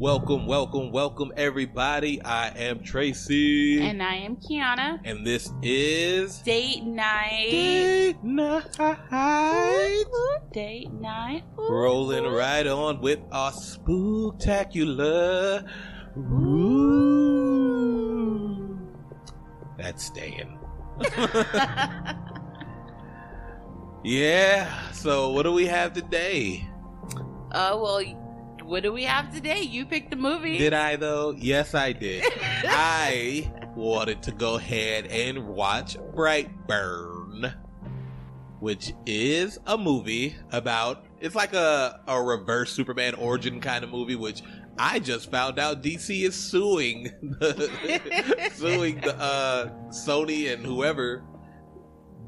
Welcome, welcome, welcome, everybody. I am Tracy. And I am Kiana. And this is Date Night. Date Night. Date Night. Rolling right on with our spooktacular. Ooh. That's staying. yeah, so what do we have today? Uh, well, what do we have today? You picked the movie. Did I though? Yes, I did. I wanted to go ahead and watch Brightburn, which is a movie about. It's like a a reverse Superman origin kind of movie, which I just found out DC is suing the, suing the uh, Sony and whoever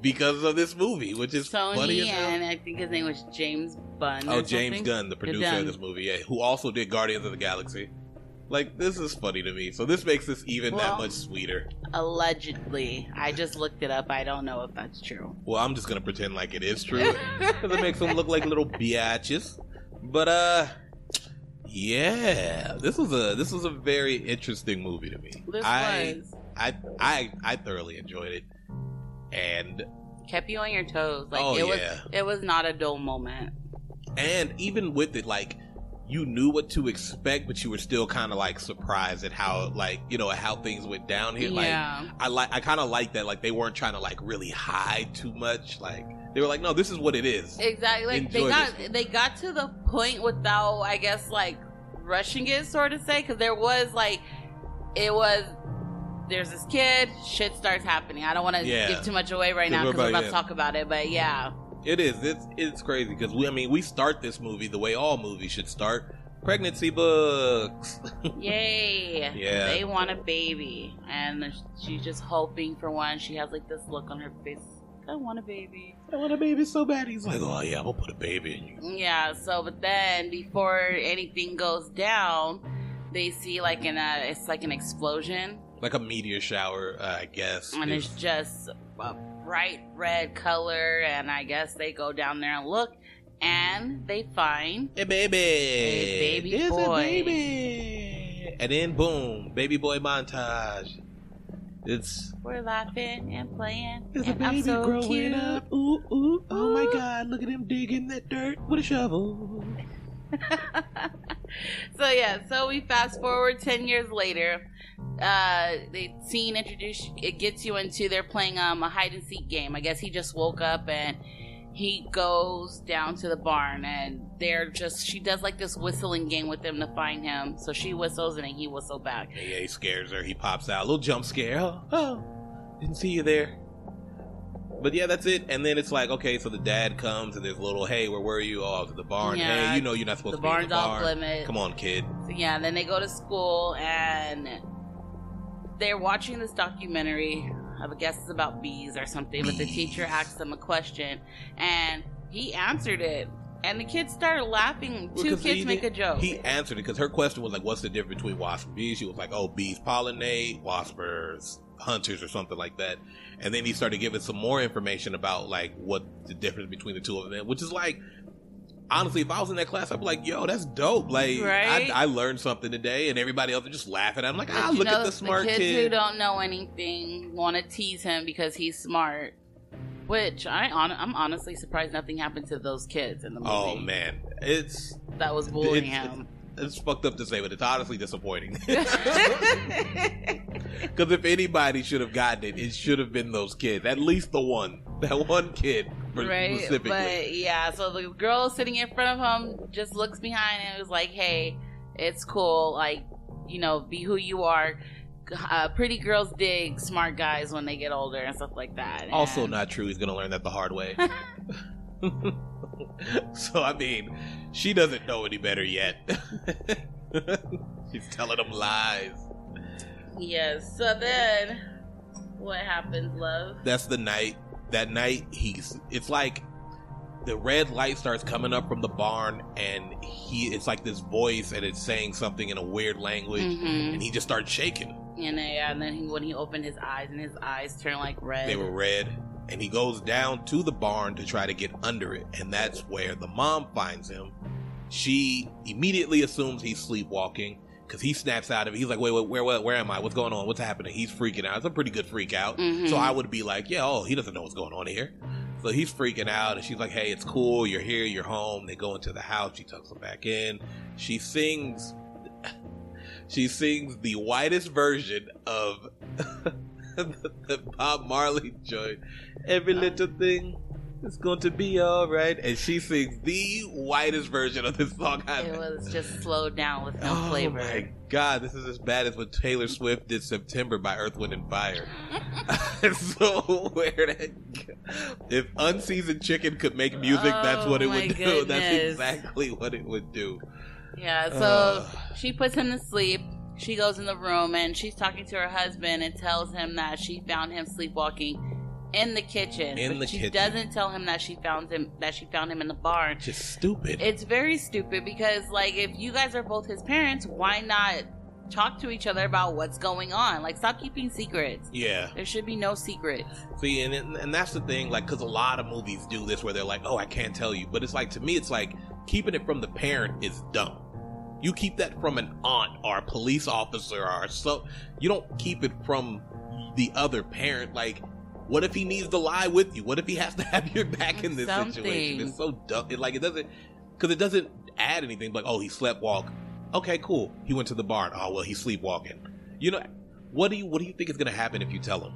because of this movie, which is Sony funny as hell. and I think his name was James Bunn. Oh, James something. Gunn, the producer Gunn. of this movie, yeah, who also did Guardians of the Galaxy. Like, this is funny to me. So this makes this even that much sweeter. Allegedly, I just looked it up. I don't know if that's true. Well, I'm just gonna pretend like it is true because it makes them look like little biatches. But uh, yeah, this was a this was a very interesting movie to me. This I, was I I I thoroughly enjoyed it, and kept you on your toes. Like Oh, it was. yeah. It was not a dull moment. and even with it, like you knew what to expect, but you were still kind of like surprised at how like you know how things went down here. Like yeah. I like I kind of like that like they weren't trying to like really hide too much. Like they were like, no, this is what it is. Exactly. Like Enjoy they got this. they got to the point without, I guess, like rushing it, sort of say, because there was like it was. There's this kid. Shit starts happening. I don't want to Yeah. give too much away right now we're because we're about- about to talk about it. But yeah, It is. It's it's crazy because we. I mean, we start this movie the way all movies should start: pregnancy books. yay! Yeah. they want a baby, and she's just hoping for one. She has like this look on her face. I want a baby. I want a baby so bad. He's like, oh yeah, I'm gonna put a baby in you. Yeah, so but then before anything goes down, they see like an uh, it's like an explosion, Like a meteor shower, uh, I guess. and it's just a bright red color, and I guess they go down there and look, and they find a baby, A baby It's boy. a baby. And then boom, baby boy montage. It's we're laughing and playing, There's a and I'm baby so growing cute. up. Ooh, ooh, oh my god, look at him digging that dirt with a shovel. so yeah, so we fast forward ten years later. Uh, the scene introduce it gets you into they're playing um a hide and seek game. I guess he just woke up and he goes down to the barn and they're just she does like this whistling game with them to find him. So she whistles and then he whistles back. Yeah, yeah, he scares her. He pops out. A little jump scare. Oh, oh, didn't see you there. But yeah, that's it. And then it's like, okay, so the dad comes and there's a little, hey, where were you? Oh, I was at the barn. Yeah, hey, you know you're not supposed to be in the off barn. limit. Come on, kid. So yeah, and then they go to school and they're watching this documentary. I guess it's about bees or something. But the teacher asks them a question and he answered it. And the kids started laughing. Well, Two kids make a joke. He answered it because her question was like, "What's the difference between wasps and bees?" She was like, "Oh, bees pollinate, wasps hunters or something like that." And then he started giving some more information about like what the difference between the two of them, which is like, honestly, if I was in that class, I'd be like, "Yo, that's dope!" Like, Right? I, I learned something today, and everybody else is just laughing. I'm like, "Ah, look know, at the smart kids who don't know anything want to tease him because he's smart. Which I hon- I'm honestly surprised nothing happened to those kids in the movie. Oh man, it's that was bullying it's- him. it's fucked up to say, but it's honestly disappointing. Because if anybody should have gotten it, it should have been those kids. At least the one. That one kid right specifically. but yeah so the girl sitting in front of him just looks behind and was like hey it's cool like you know be who you are uh, pretty girls dig smart guys when they get older and stuff like that also not true. He's going to learn that the hard way. so, I mean, she doesn't know any better yet. She's telling them lies. yes so then what happens love That's the night. That night, he's. It's like the red light starts coming up from the barn, and he. It's like this voice, and it's saying something in a weird language, Mhm. and he just starts shaking. and then, yeah, and then he, when he opened his eyes and his eyes turned like red They were red, and he goes down to the barn to try to get under it, and that's where the mom finds him. She immediately assumes he's sleepwalking because he snaps out of it. He's like, wait, wait, where, where, where am I? What's going on? What's happening? He's freaking out. It's a pretty good freak out. Mhm. So I would be like, yeah, oh, he doesn't know what's going on here. So he's freaking out, and she's like, hey, it's cool. You're here. You're home. They go into the house. She tucks him back in. She sings. She sings the whitest version of the, the Bob Marley joint. Every little thing is going to be all right. And she sings the whitest version of this song. I've It was just slowed down with no oh flavor. Oh my god, this is as bad as what Taylor Swift did September by Earth, Wind, and Fire. it's so weird. If unseasoned chicken could make music, that's Oh what it oh would do. That's exactly what it would do. Yeah, so Ugh. she puts him to sleep. She goes in the room and she's talking to her husband and tells him that she found him sleepwalking in the kitchen. In the she kitchen. doesn't tell him that she found him that she found him in the barn. Just stupid. It's very stupid because like if you guys are both his parents, why not talk to each other about what's going on? Like stop keeping secrets. yeah. There should be no secrets. See, and and that's the thing, like, because a lot of movies do this where they're like, "Oh, I can't tell you," but it's like to me, it's like keeping it from the parent is dumb. You keep that from an aunt or a police officer or so. You don't keep it from the other parent. Like, what if he needs to lie with you? What if he has to have your back in this situation? It's so dumb. It, like, it doesn't because it doesn't add anything. Like, oh, he slept walk. Okay, cool. He went to the barn. Oh well, he's sleepwalking. You know, what do you what do you think is going to happen if you tell him?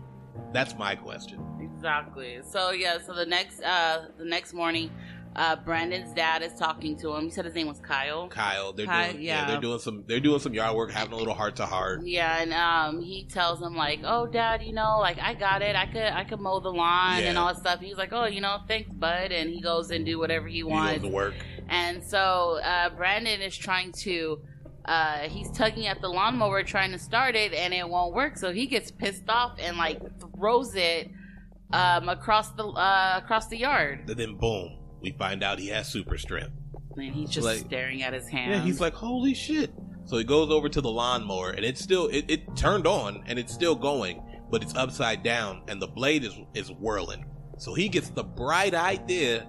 That's my question. Exactly. So yeah, so the next uh the next morning, uh Brandon's dad is talking to him. He said his name was Kyle. Kyle. They're Kyle, doing yeah. yeah. they're doing some they're doing some yard work, having a little heart to heart. Yeah, and um he tells him like, "Oh, dad, you know, like I got it. I could I could mow the lawn and all that stuff." He's like, "Oh, you know, thanks, bud." And he goes and do whatever he He wants. to work. And so uh, Brandon is trying to, uh, he's tugging at the lawnmower trying to start it, and it won't work. So he gets pissed off and like throws it um, across the uh, across the yard. And then boom, we find out he has super strength. And he's just Like- staring at his hand. Yeah, he's like, holy shit. So he goes over to the lawnmower and it's still it, it turned on and it's still going, but it's upside down and the blade is is whirling. So he gets the bright idea,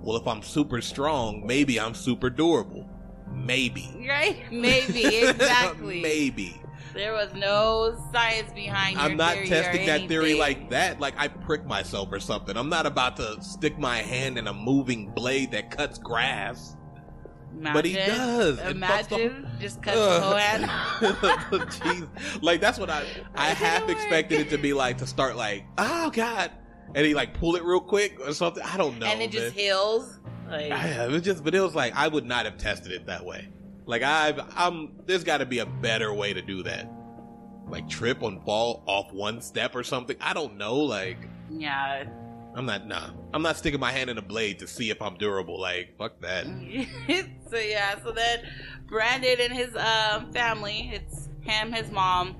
well if I'm super strong, maybe I'm super durable. Maybe. right? Maybe exactly. maybe. There was no science behind. Your I'm not theory testing that theory like that. Like I prick myself or something. I'm not about to stick my hand in a moving blade that cuts grass. Imagine, but he does. Fucks the- Imagine just cuts the whole. Jeez. Like that's what I I half expected it to be like to start like, oh god. And he like pull it real quick or something. I don't know. and it just heals. Like, I, it was just but it was like I would not have tested it that way. Like I've I'm there's gotta be a better way to do that. Like trip and fall off one step or something. I don't know, like yeah. I'm not nah. I'm not sticking my hand in a blade to see if I'm durable. Like fuck that. so yeah, so then Brandon and his um, family, it's him, his mom,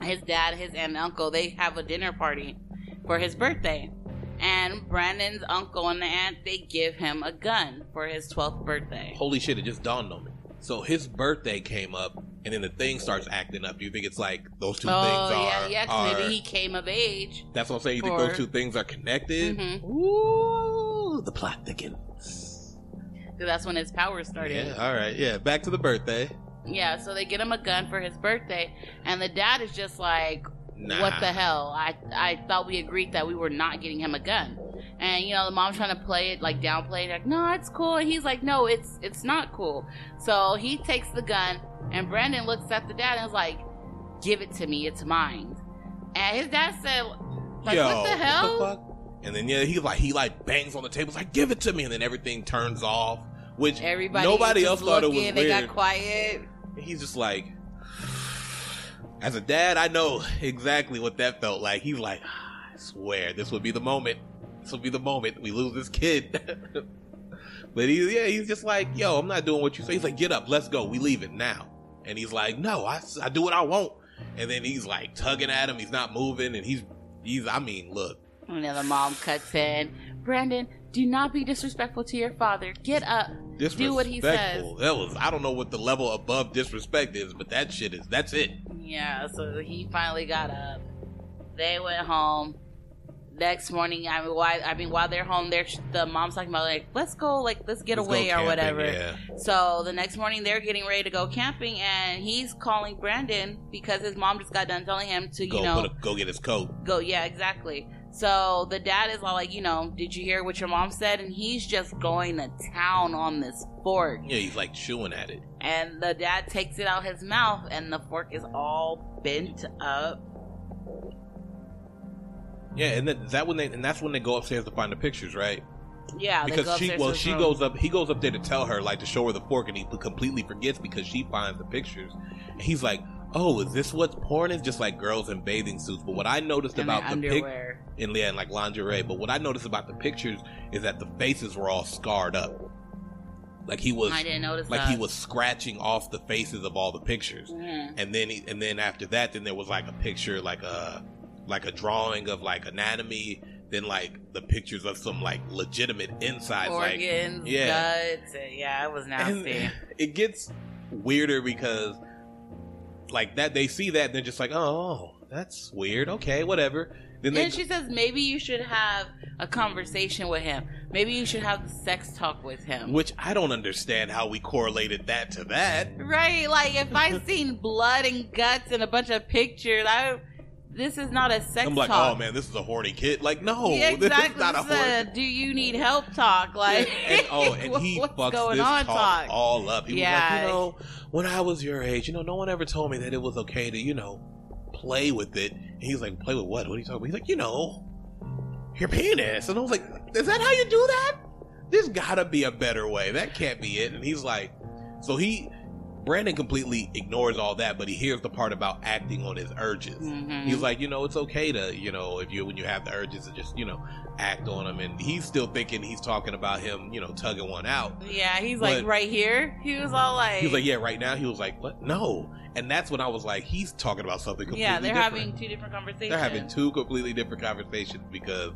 his dad, his aunt and uncle, they have a dinner party for his birthday. And Brandon's uncle and the aunt, they give him a gun for his 12th birthday. Holy shit, it just dawned on me. So his birthday came up and then the thing starts acting up. Do you think it's like those two oh, things are, yeah, yeah, 'cause are- maybe he came of age. that's what I'm saying. You think those two things are connected? Mhm. Ooh, the plot thickens. 'Cause that's when his powers started. Yeah, all right. Yeah, back to the birthday. Yeah, so they get him a gun for his birthday, and the dad is just like, Nah. "What the hell? I I thought we agreed that we were not getting him a gun." And you know, the mom's trying to play it like downplay it, like, "No, it's cool." And he's like, "No, it's it's not cool." So he takes the gun, and Brandon looks at the dad and is like, "Give it to me, it's mine." And his dad said, "Like Yo, what the hell?" fuck? And then yeah, he like he like bangs on the table, he's like give it to me, and then everything turns off. Which Everybody nobody else thought it was looking, They weird. got quiet. He's just like, as a dad, I know exactly what that felt like. He's like, "Ah, I swear this would be the moment. This will be the moment we lose this kid. but he, yeah, he's just like, yo, I'm not doing what you say. He's like, get up, let's go. We leave it now. And he's like, no, I, I do what I want. And then he's like tugging at him. He's not moving. And he's, he's, I mean, look, And then the mom cuts in, Brandon, do not be disrespectful to your father. Get up. disrespectful. Do what he says. That was, I don't know what the level above disrespect is, but that shit is, that's it. Yeah, so he finally got up. They went home. next morning, I mean, while I mean, while they're home, they're the mom's talking about like, let's go, like, let's get Let's away or whatever. Yeah. So the next morning, they're getting ready to go camping, and he's calling Brandon because his mom just got done telling him to, you Go know, a, go get his coat. go. Yeah, exactly. So the dad is all like, you know, did you hear what your mom said? And he's just going to town on this fork. Yeah, he's like chewing at it. And the dad takes it out his mouth, and the fork is all bent up. Yeah, and then that when they and that's when they go upstairs to find the pictures, right? Yeah, they go because she well she room. goes up he goes up there to tell her like to show her the fork and he completely forgets because she finds the pictures and he's like oh is this what porn is just like girls in bathing suits but what i noticed their about the pic underwear. in yeah, like lingerie but what i noticed about the pictures is that the faces were all scarred up like he was I didn't notice like that. he was scratching off the faces of all the pictures Mhm. and then he, and then after that then there was like a picture like a like a drawing of like anatomy then like the pictures of some like legitimate insides like Organs, yeah. guts. and- Yeah, it was and nasty. it gets weirder because like that they see that and they're just like oh that's weird okay whatever then they And she says maybe you should have a conversation with him. Maybe you should have the sex talk with him. which i don't understand how we correlated that to that Right? Like if I seen blood and guts and a bunch of pictures, I this is not a sex i'm like oh, talk. oh man this is a horny kid like no Yeah, this exactly. is not a This horny a, do you need help talk? Like and oh, and he fucks going this on talk, talk? all up. He was Yeah. like, you know, when I was your age, you know, no one ever told me that it was okay to, you know, play with it. And he's like, play with what? What are you talking about? He's like, you know, your penis. And I was like, is that how you do that? There's gotta be a better way. That can't be it. And he's like, so he, Brandon completely ignores all that, but he hears the part about acting on his urges. Mhm. He's like, you know, it's okay to, you know, if you when you have the urges to just, you know, act on them. And he's still thinking he's talking about him, you know, tugging one out. yeah, he's like right here. He was all like, He was like, yeah, right now. He was like, what? No. And that's when I was like, he's talking about something completely yeah, they're different. having two different conversations. they're having two completely different conversations because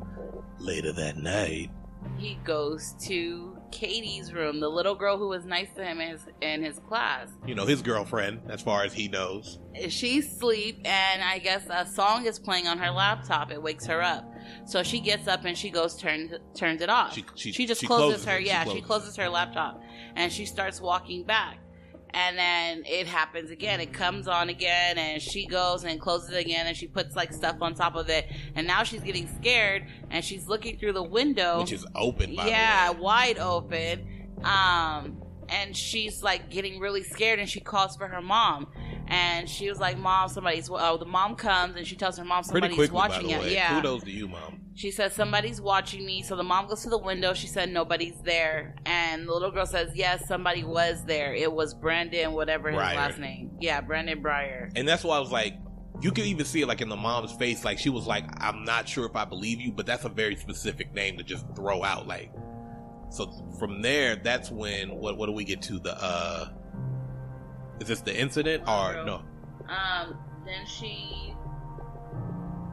later that night, he goes to Katie's room, the little girl who was nice to him in his in his class. you know, his girlfriend, as far as he knows, She's asleep, and I guess a song is playing on her laptop. It wakes her up, so she gets up and she goes turns turns it off. She- she- she just she closes, closes her. it. Yeah, she closes it. closes her laptop, and she starts walking back. And then it happens again. It comes on again, and she goes and closes it again, and she puts like stuff on top of it. And now she's getting scared, and she's looking through the window, which is open. By yeah, the way. wide open. Um, and she's like getting really scared, and she calls for her mom, and she was like, "Mom, somebody's." Oh, the mom comes and she tells her mom somebody's quickly. watching it. Yeah, kudos to you, mom. she says somebody's watching me. So the mom goes to the window. She said nobody's there, and the little girl says, "Yes, somebody was there. It was Brandon, whatever his Breyer. last name. Yeah, Brandon Breyer." And that's why I was like, you could even see it like in the mom's face, like she was like, I'm not sure if I believe you, but that's a very specific name to just throw out. Like, so from there, that's when what what do we get to the uh is this the incident or no? Um, then she.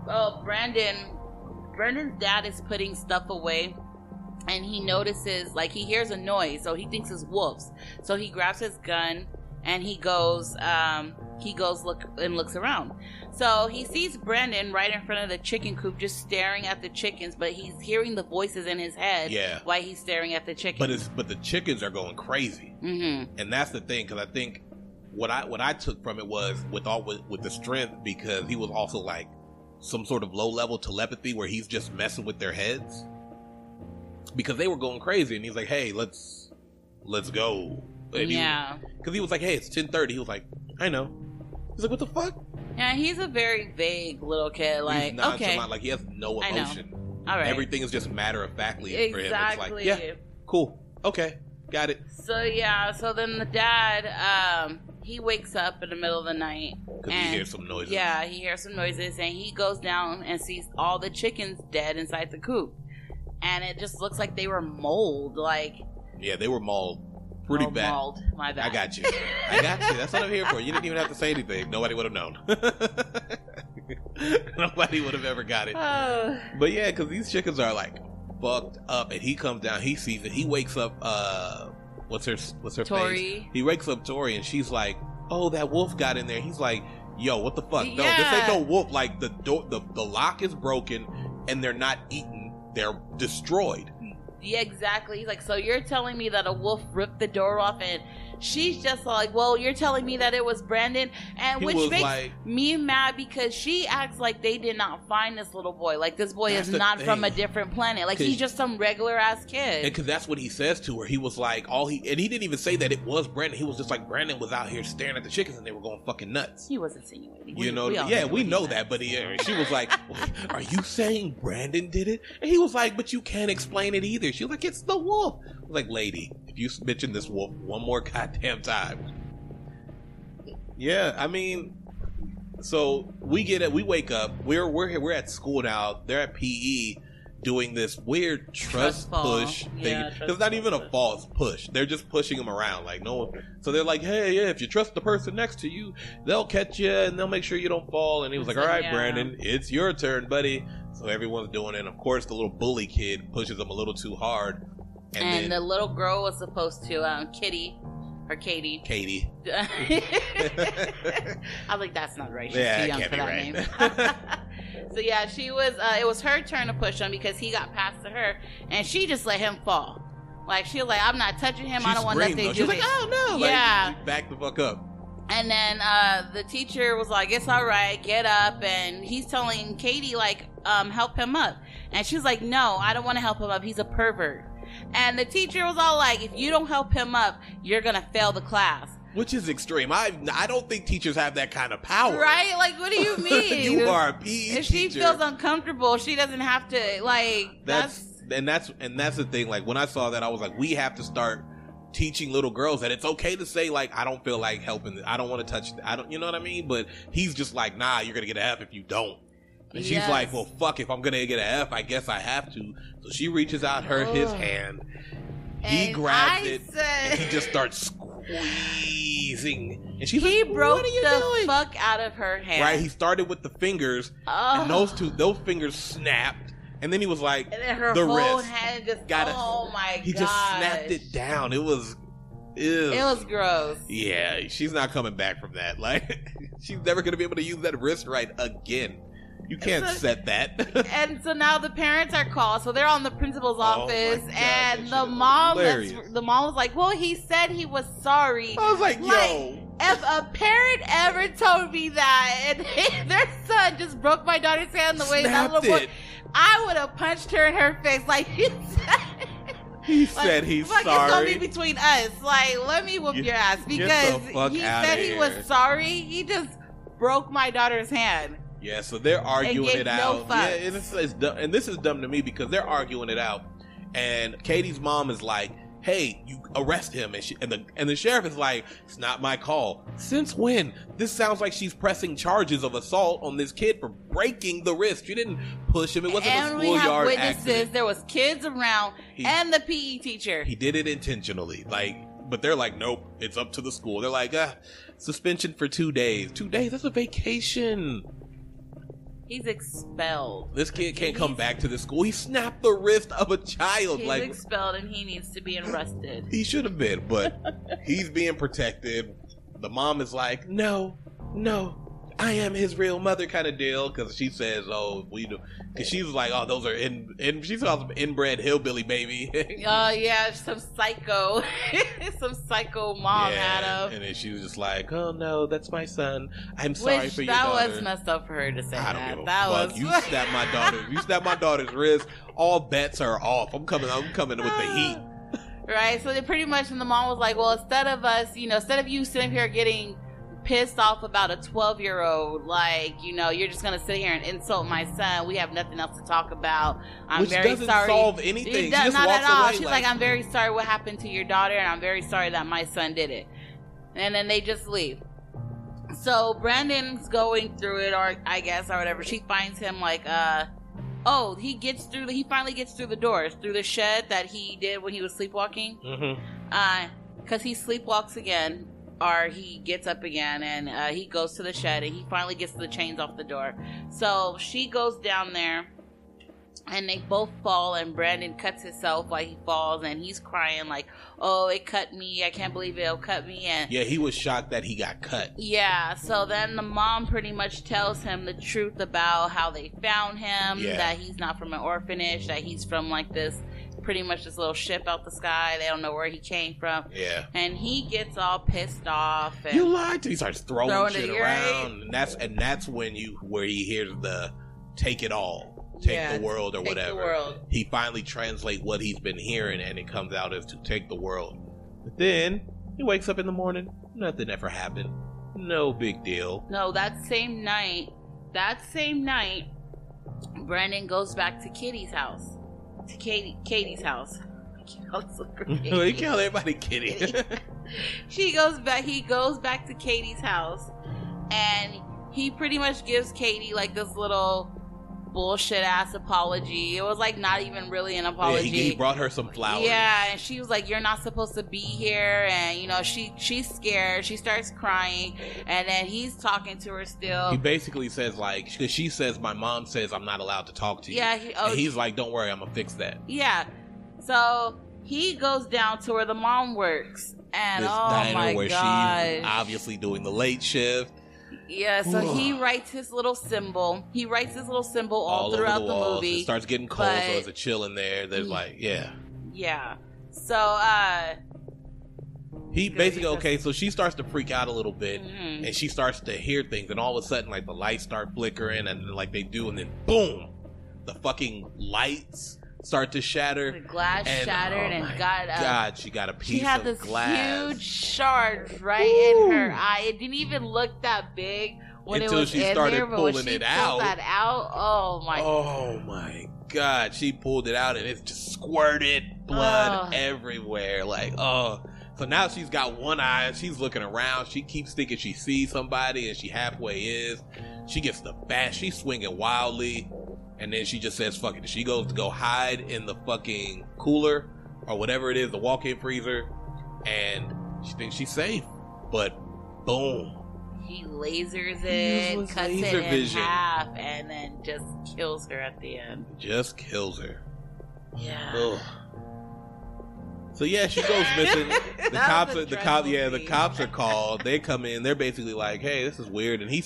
Oh, Brandon. Brandon's dad is putting stuff away, and he notices, like, he hears a noise, so he thinks it's wolves. So he grabs his gun and he goes, um, he goes look and looks around. So he sees Brandon right in front of the chicken coop, just staring at the chickens, but he's hearing the voices in his head Yeah. while he's staring at the chickens. But it's but the chickens are going crazy, mm-hmm. and that's the thing because I think what I what I took from it was with all with, with the strength because he was also like some sort of low level telepathy where he's just messing with their heads because they were going crazy and he's like hey let's let's go And Yeah. because he was like hey it's 10:30 he was like I know he's like what the fuck Yeah, he's a very vague little kid. Like, he's okay, like he has no I know. emotion all right, everything is just matter of factly for him it's exactly. like yeah cool okay got it So yeah, so then the dad, um, he wakes up in the middle of the night. because he hears some noises Yeah, he hears some noises, and he goes down and sees all the chickens dead inside the coop, and it just looks like they were mold, like yeah they were mauled pretty oh, bad. My bad. I got you. I got you. That's what I'm here for. You didn't even have to say anything. Nobody would have known. Nobody would have ever got it. Oh, But yeah, because these chickens are like fucked up, and he comes down. He sees it. He wakes up. Uh, what's her? What's her face? He wakes up Tori, and she's like, "Oh, that wolf got in there." He's like, "Yo, what the fuck? No, this ain't no wolf. Like the door, the the lock is broken. and they're not eaten, they're destroyed. Yeah, exactly. He's like, so you're telling me that a wolf ripped the door off, and she's just like, well, you're telling me that it was Brandon, and He which makes like- me mad because she acts like they did not find this little boy. Like this boy is not from a different planet. Like he's just some regular ass kid. And because that's what he says to her. He was like, all he and he didn't even say that it was Brandon. He was just like, Brandon was out here staring at the chickens and they were going fucking nuts. he was insinuating. You We- know, we yeah, we know that, but he, uh, she was like, "Are you saying Brandon did it?" And he was like, "But you can't explain it either." She was like, "It's the wolf." Like, "Lady, if you mention this wolf one more goddamn time." Yeah, I mean, so we get it. We wake up. We're we're here. We're at school now. They're at PE doing this weird trust, Trust fall. push thing. Yeah, trust it's not even a false push. They're just pushing them around like no one. So they're like, "Hey, yeah, if you trust the person next to you, they'll catch you and they'll make sure you don't fall." And he was like, "All right, yeah. Brandon, it's your turn, buddy." So everyone's doing it. And of course, the little bully kid pushes him a little too hard. And, And, the little girl was supposed to, um, Kitty or Katie. Katie. I was like, that's not right. She's Yeah, too young can't for that right. name. so yeah, she was. Uh, it was her turn to push him because he got past to her, and she just let him fall. Like she was like, I'm not touching him. I don't want nothing though. to She do like, "Oh no!" Yeah. Like, back the fuck up. And then uh, the teacher was like, "It's all right, get up." And he's telling Katie like, um, "Help him up." And she's like, "No, I don't want to help him up. He's a pervert." And the teacher was all like, "If you don't help him up, you're gonna fail the class." Which is extreme. I I don't think teachers have that kind of power. Right? Like, what do you mean? you are a PE If she feels uncomfortable, she doesn't have to like. that's, That's, and that's and that's the thing. Like when I saw that, I was like, we have to start teaching little girls that it's okay to say like, I don't feel like helping. I don't want to touch. I don't. You know what I mean? But he's just like, nah, you're gonna get an F if you don't. And she's Yes. like, well, fuck. If I'm gonna get an F, I guess I have to. So she reaches out her his hand. He And grabs I it said- and he just starts squeezing. And she's he like, broke what are you the doing? fuck out of her hand. Right, he started with the fingers, Oh. and those two, those fingers snapped, and then he was like, And then her the whole wrist. hand just. Got it. oh my god. he just snapped it down. It was, ew. It was gross. yeah. She's not coming back from that. Like, she's never gonna be able to use that wrist right again. You can't So- set that. And so now the parents are called, so they're on the principal's Oh office, God, and the mom, that's- the mom was like, "Well, he said he was sorry." I was like, yo, If a parent ever told me that and their son just broke my daughter's hand the way that little boy, it. I would have punched her in her face like he said. He Like, said he's fuck, It's gonna be between us. Like, let me whoop your ass because he said he was sorry. He just broke my daughter's hand. Yeah, so they're arguing it no out. fucks. yeah, and it's, it's dumb, and this is dumb to me because they're arguing it out, and Katie's mom is like, "Hey, you arrest him," and she, and the and the sheriff is like, "It's not my call." Since when? This sounds like she's pressing charges of assault on this kid for breaking the wrist. She didn't push him. It wasn't a and have schoolyard witnesses. accident. There was kids around He- and the PE teacher. He did it intentionally, like. But they're like, nope, it's up to the school. They're like, ah, suspension for two days. Two days? That's a vacation. He's expelled. This kid can't come back to the school. He snapped the wrist of a child. He's like expelled and he needs to be arrested. he should have been, but he's being protected. The mom is like, "No, no, I am his real mother," kind of deal. Because she says, "Oh, we do," because she's like, "Oh, those are in," and she calls them inbred hillbilly baby. Oh yeah, some psycho, some psycho mom had him. and then she was just like, "Oh no, that's my son. I'm sorry Which for your that daughter." was messed up for her to say I don't that. give a that fuck. was You snap my daughter. You snap my daughter's wrist. All bets are off. I'm coming. I'm coming with the heat. right. So they pretty much, and the mom was like, "Well, instead of us, you know, instead of you sitting here getting pissed off about a 12 year old, like, you know, you're just gonna sit here and insult my son. We have nothing else to talk about. I'm Which very doesn't sorry. solve anything. It does- just not at all. She's like- like, I'm very sorry what happened to your daughter, and I'm very sorry that my son did it. And then they just leave. So Brandon's going through it, or I guess, or whatever. She finds him like, uh, oh, he gets through. The, he finally gets through the doors, through the shed that he did when he was sleepwalking. Mhm. Uh, cause he sleepwalks again, or he gets up again, and uh, he goes to the shed, and he finally gets the chains off the door. So she goes down there, and they both fall and brandon cuts himself while he falls and he's crying like oh it cut me i can't believe it'll cut me and Yeah, he was shocked that he got cut. yeah so then the mom pretty much tells him the truth about how they found him Yeah. that he's not from an orphanage that he's from like this pretty much this little ship out the sky they don't know where he came from Yeah. and he gets all pissed off and You lied to. He starts throwing, Throwing shit it, around, and that's and that's when you where he hears the take it all, take Yeah, the world or take the whatever. world. He finally translate what he's been hearing, and it comes out as to take the world. But then he wakes up in the morning, nothing ever happened, no big deal. No, that same night, that same night, Brandon goes back to Kitty's house. To Katie, Katie's house. He crazy. killed everybody, kitty. she goes back. He goes back to Katie's house, and he pretty much gives Katie like this little bullshit ass apology. It was like not even really an yeah, apology. he, he brought her some flowers. Yeah, and she was like, "You're not supposed to be here," and you know, she she's scared. She starts crying, and then he's talking to her still. He basically says like, because she says, "My mom says I'm not allowed to talk to you." Yeah, he- oh, and he's like, "Don't worry, I'm gonna fix that." Yeah. So he goes down to where the mom works. And this oh diner my where she's god. obviously doing the late shift. Yeah, so he writes his little symbol. He writes his little symbol all, over throughout the, the, movie. It starts getting cold, so there's a chill in there. There's like, yeah. yeah. So uh He basically okay, so she starts to freak out a little bit, mhm. and she starts to hear things, and all of a sudden, like the lights start flickering, and like they do, and then boom, the fucking lights start to shatter. the glass And, shattered oh and got uh, God, she got a piece she had of this glass. huge shard right in her eye. It didn't even look that big when Until it was she in started there, but when pulling she it out- that out, oh my Oh my god, she pulled it out and it's just squirted blood Oh. everywhere. Like, oh. So now she's got one eye and she's looking around. She keeps thinking she sees somebody and she halfway is. She gets the bat. She's swinging wildly. And then she just says, fuck it. She goes to go hide in the fucking cooler or whatever it is, the walk in freezer. And she thinks she's safe. But boom. He lasers He it, cuts laser it in vision. half, and then just kills her at the end. Just kills her. Yeah. Ugh. So yeah, she goes missing. The cops, are, the cop, yeah, the cops are called. They come in. They're basically like, "Hey, this is weird." And he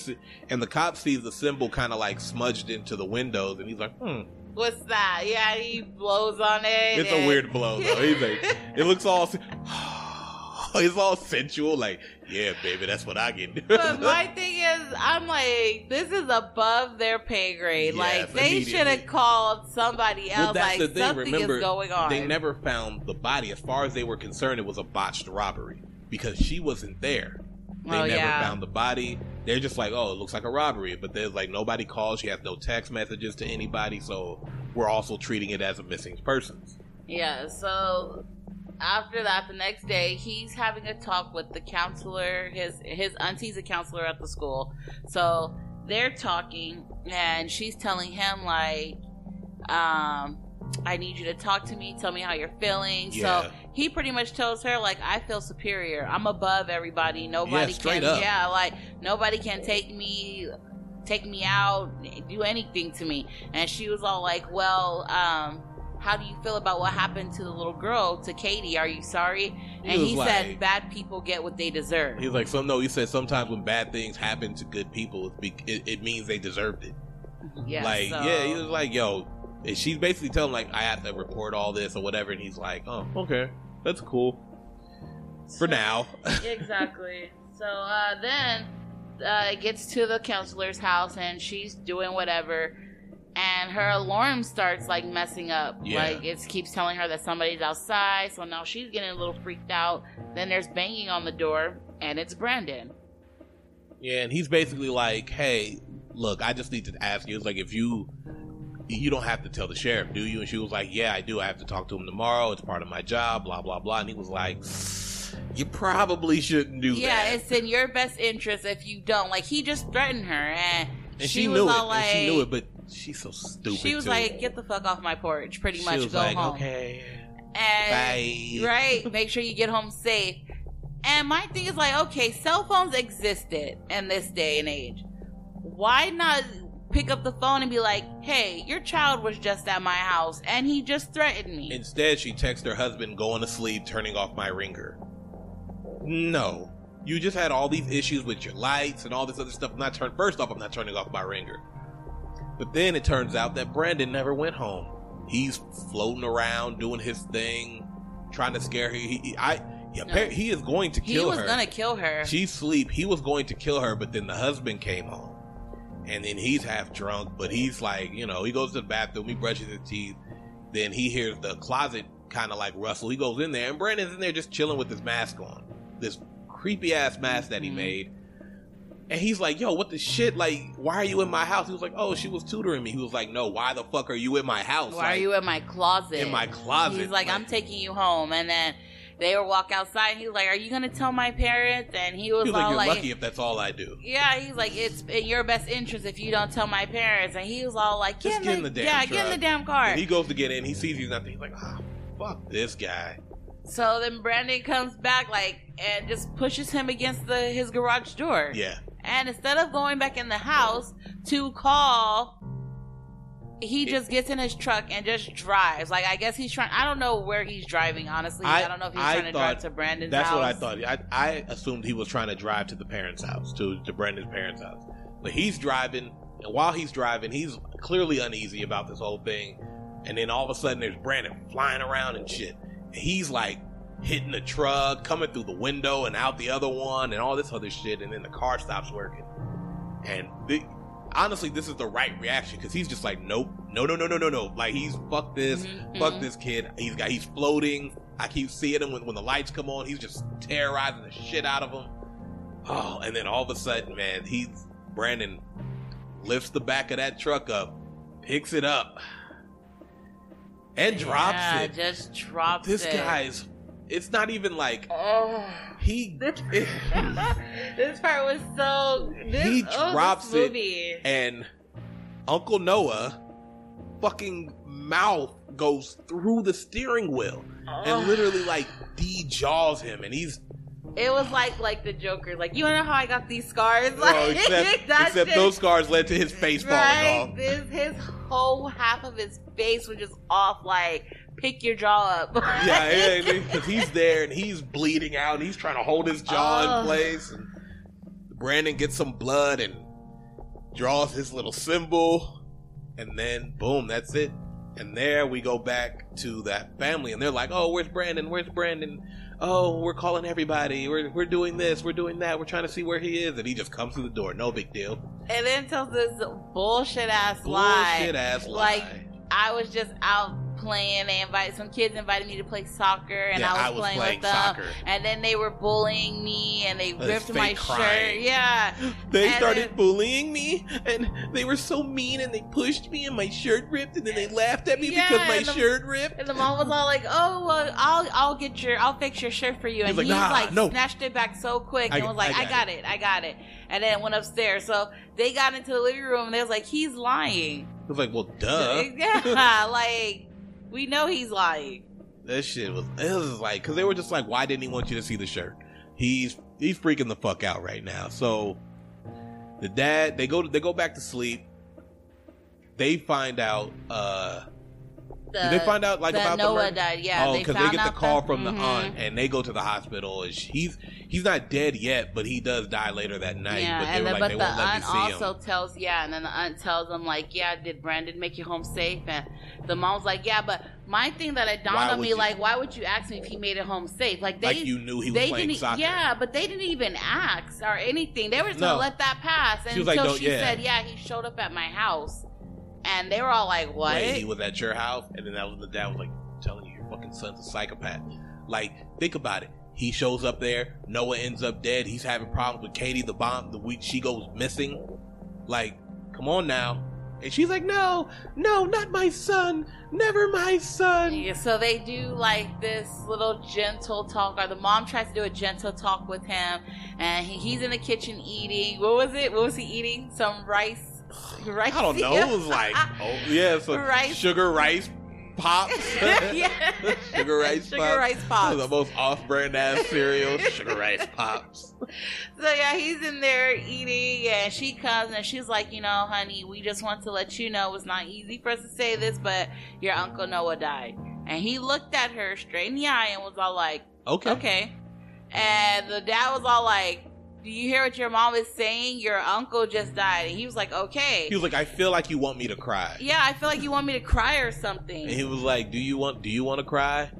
and the cop sees the symbol kind of like smudged into the windows, and he's like, "Hmm, What's that? Yeah, he blows on it. it's a weird blow." Though he's like, "It looks all, it's all sensual." Like, yeah, baby, that's what I get. But my thing is, I'm like, this is above their pay grade. Like, they should have called somebody else. Well, that's like, the thing. something Remember, is going on. they never found the body. As far as they were concerned, it was a botched robbery because she wasn't there. They Oh, never yeah. found the body. They're just like, oh, it looks like a robbery. But there's like nobody calls. She has no text messages to anybody. So we're also treating it as a missing persons. Yeah, so after that, the next day, he's having a talk with the counselor. His his auntie's a counselor at the school, so they're talking, and she's telling him like, um, "I need you to talk to me. Tell me how you're feeling." Yeah. So he pretty much tells her like, "I feel superior. I'm above everybody. Nobody straight can. up. Yeah, like nobody can take me." Take me out, do anything to me. And she was all like, Well, um, how do you feel about what happened to the little girl to Katie? Are you sorry? He and he like- said, "Bad people get what they deserve." He's like, some no. He said sometimes when bad things happen to good people, be, it, it means they deserved it. yeah, like, so- yeah, he was like, yo, and she's basically telling him like, I have to report all this or whatever, and he's like, oh, okay, that's cool for now. exactly. So uh, then uh, it gets to the counselor's house, and she's doing whatever, and her alarm starts like messing up. Yeah. Like it keeps telling her that somebody's outside. So now she's getting a little freaked out. Then there's banging on the door, and it's Brandon. Yeah, and he's basically like, "Hey, look, I just need to ask you. It's like if you you don't have to tell the sheriff, do you?" And she was like, "Yeah, I do. I have to talk to him tomorrow. It's part of my job. Blah blah blah." And he was like, "You probably shouldn't do Yeah, that." Yeah, it's in your best interest if you don't. Like he just threatened her, and, and she, she, was knew it. all like, and she knew it, but she's so stupid. she was too. like, "Get the fuck off my porch!" Pretty She much, was go like, home. Okay, And bye. right, make sure you get home safe. And my thing is like, okay, cell phones existed in this day and age. Why not? pick up the phone and be like, "Hey, your child was just at my house and he just threatened me." Instead, she texts her husband, going to sleep, turning off my ringer. No. You just had all these issues with your lights and all this other stuff. I'm not turn first off, I'm not turning off my ringer. But then it turns out that Brandon never went home. He's floating around doing his thing, trying to scare her. He, he I he, No. he is going to kill her. he was her. gonna kill her. She's asleep. He was going to kill her, but then the husband came home. And then he's half drunk, but he's like, you know, he goes to the bathroom, he brushes his teeth. Then he hears the closet kind of like rustle. He goes in there, and Brandon's in there just chilling with his mask on. This creepy ass mask that he Mhm. made. And he's like, yo, what the shit? Like, why are you in my house? He was like, oh, she was tutoring me. He was like, no, why the fuck are you in my house? Why are you in my closet? in my closet? He's like, I'm taking you home, and then they were walk outside. And he was like, Are you gonna tell my parents? And he was, He was like, all you're like, lucky if that's all I do. Yeah, he's like, it's in your best interest if you don't tell my parents. And he was all like, Just get in the, damn yeah, get in the damn car. And he goes to get in, he sees he's nothing. He's like, ah, fuck this guy. so then Brandon comes back like and just pushes him against the his garage door. Yeah. And instead of going back in the house to call, he just gets in his truck and just drives. Like I guess he's trying. I don't know where he's driving. Honestly, I, I- don't know if he's I trying to drive to Brandon's That's house. what I thought. I, I assumed he was trying to drive to the parents' house, to, to Brandon's parents' house. But he's driving, and while he's driving, he's clearly uneasy about this whole thing. And then all of a sudden, there's Brandon flying around and shit. And he's like hitting the truck, coming through the window and out the other one, and all this other shit. And then the car stops working. And the, honestly, this is the right reaction because he's just like, nope, no, no, no, no, no, no. Like he's fuck this, Mhm, fuck this kid. He's got, he's floating. I keep seeing him when, when the lights come on. He's just terrorizing the shit out of him. Oh, and then all of a sudden, man, he's Brandon lifts the back of that truck up, picks it up, and drops yeah, it. Just drops This it. guy's. It's not even like Oh. he. This, this part was so. This, He oh, drops it. and Uncle Noah fucking mouth goes through the steering wheel Oh. and literally like de-jaws him and he's It was like like the Joker. Like you know how I got these scars. Like oh, except, except those scars led to his face falling off This, his whole half of his face was just off. Like pick your jaw up. yeah because he's there and he's bleeding out. And he's trying to hold his jaw Oh. in place. And Brandon gets some blood and draws his little symbol. And then boom that's it. And there we go back to that family. And they're like oh where's Brandon? Where's Brandon? Oh we're calling everybody. We're, we're doing this. We're doing that. We're trying to see where he is. And he just comes through the door. No big deal. And then tells this bullshit ass lie. bullshit ass lie. Like, I was just out playing. They invited some kids invited me to play soccer, and yeah, I was, playing, with them. soccer And then they were bullying me, and they That's ripped my crying. shirt. Yeah, They And started bullying me, and they were so mean, and they pushed me, and my shirt ripped, and then they laughed at me Yeah, because my the- shirt ripped. and the mom was all like, "Oh, well, I'll I'll get your I'll fix your shirt for you." And He's like, he "Nah, like no." snatched it back so quick I- and was like, I "I got got, it. I got it," and then went upstairs. So they got into the living room, and they was like, "He's lying." I was like, well, duh. Yeah, like we know he's lying. That shit was, it was like, because they were just like, why didn't he want you to see the shirt? He's he's freaking the fuck out right now. So the dad, they go they go back to sleep. They find out. uh The, Did they find out like about the Noah murder? died. Yeah, oh, because found they get the call that- from the Mhm. aunt, and they go to the hospital. And sh- he's he's not dead yet, but he does die later that night. Yeah, but they and then, like, but they the won't let me aunt also him. tells, yeah, and then the aunt tells them like, yeah, did Brandon make you home safe? And the mom's like, yeah, but my thing that it dawned on me, you- like, why would you ask me if he made it home safe? Like they, like you knew he was they playing didn't, soccer. yeah, but they didn't even ask or anything. They were just No. gonna let that pass She was until like, she yeah." said, yeah, he showed up at my house, and they were all like, what? Wait, he was at your house, and then that was the dad was like, telling you, your fucking son's a psychopath. Like, think about it. He shows up there. Noah ends up dead. He's having problems with Katie. The bomb. The week she goes missing. Like, come on now. And she's like, no, no, not my son. Never my son. Yeah, so they do like this little gentle talk, or the mom tries to do a gentle talk with him, and he, he's in the kitchen eating. What was it? What was he eating? Some rice. Rice. I don't know. It was like, oh yeah, so Rice. sugar rice pops. yeah. Sugar rice Sugar pops. rice pops. The most off-brand ass cereal. Sugar rice pops. So yeah, he's in there eating, and she comes and she's like, you know, honey, we just want to let you know it's not easy for us to say this, but your uncle Noah died. And he looked at her straight in the eye and was all like, Okay. okay. And the dad was all like, do you hear what your mom is saying? Your uncle just died. And he was like, okay. He was like, I feel like you want me to cry. yeah, I feel like you want me to cry or something. And he was like, Do you want do you want to cry?